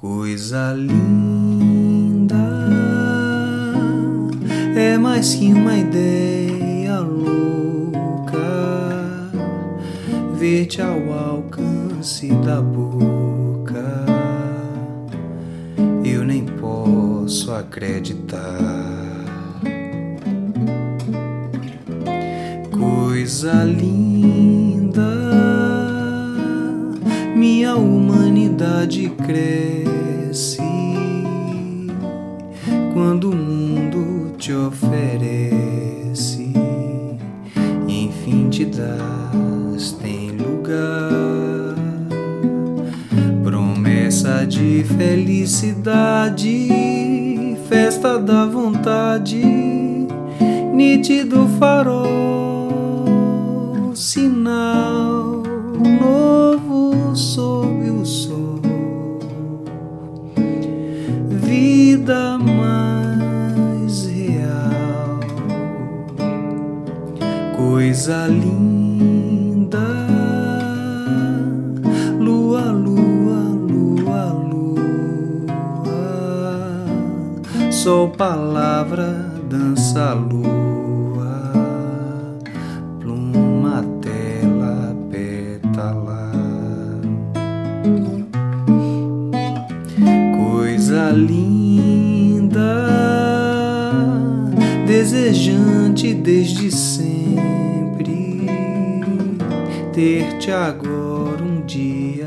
Coisa linda é mais que uma ideia louca, ver-te ao alcance da boca. Eu nem posso acreditar. Coisa linda, minha humanidade cresce quando o mundo te oferece, enfim te das, tem lugar. Promessa de felicidade, festa da vontade, nítido farol, sinal coisa linda, lua, lua, lua, lua, sol, palavra, dança, lua, pluma, tela, pétala coisa linda, desejante desde sempre ter-te agora um dia.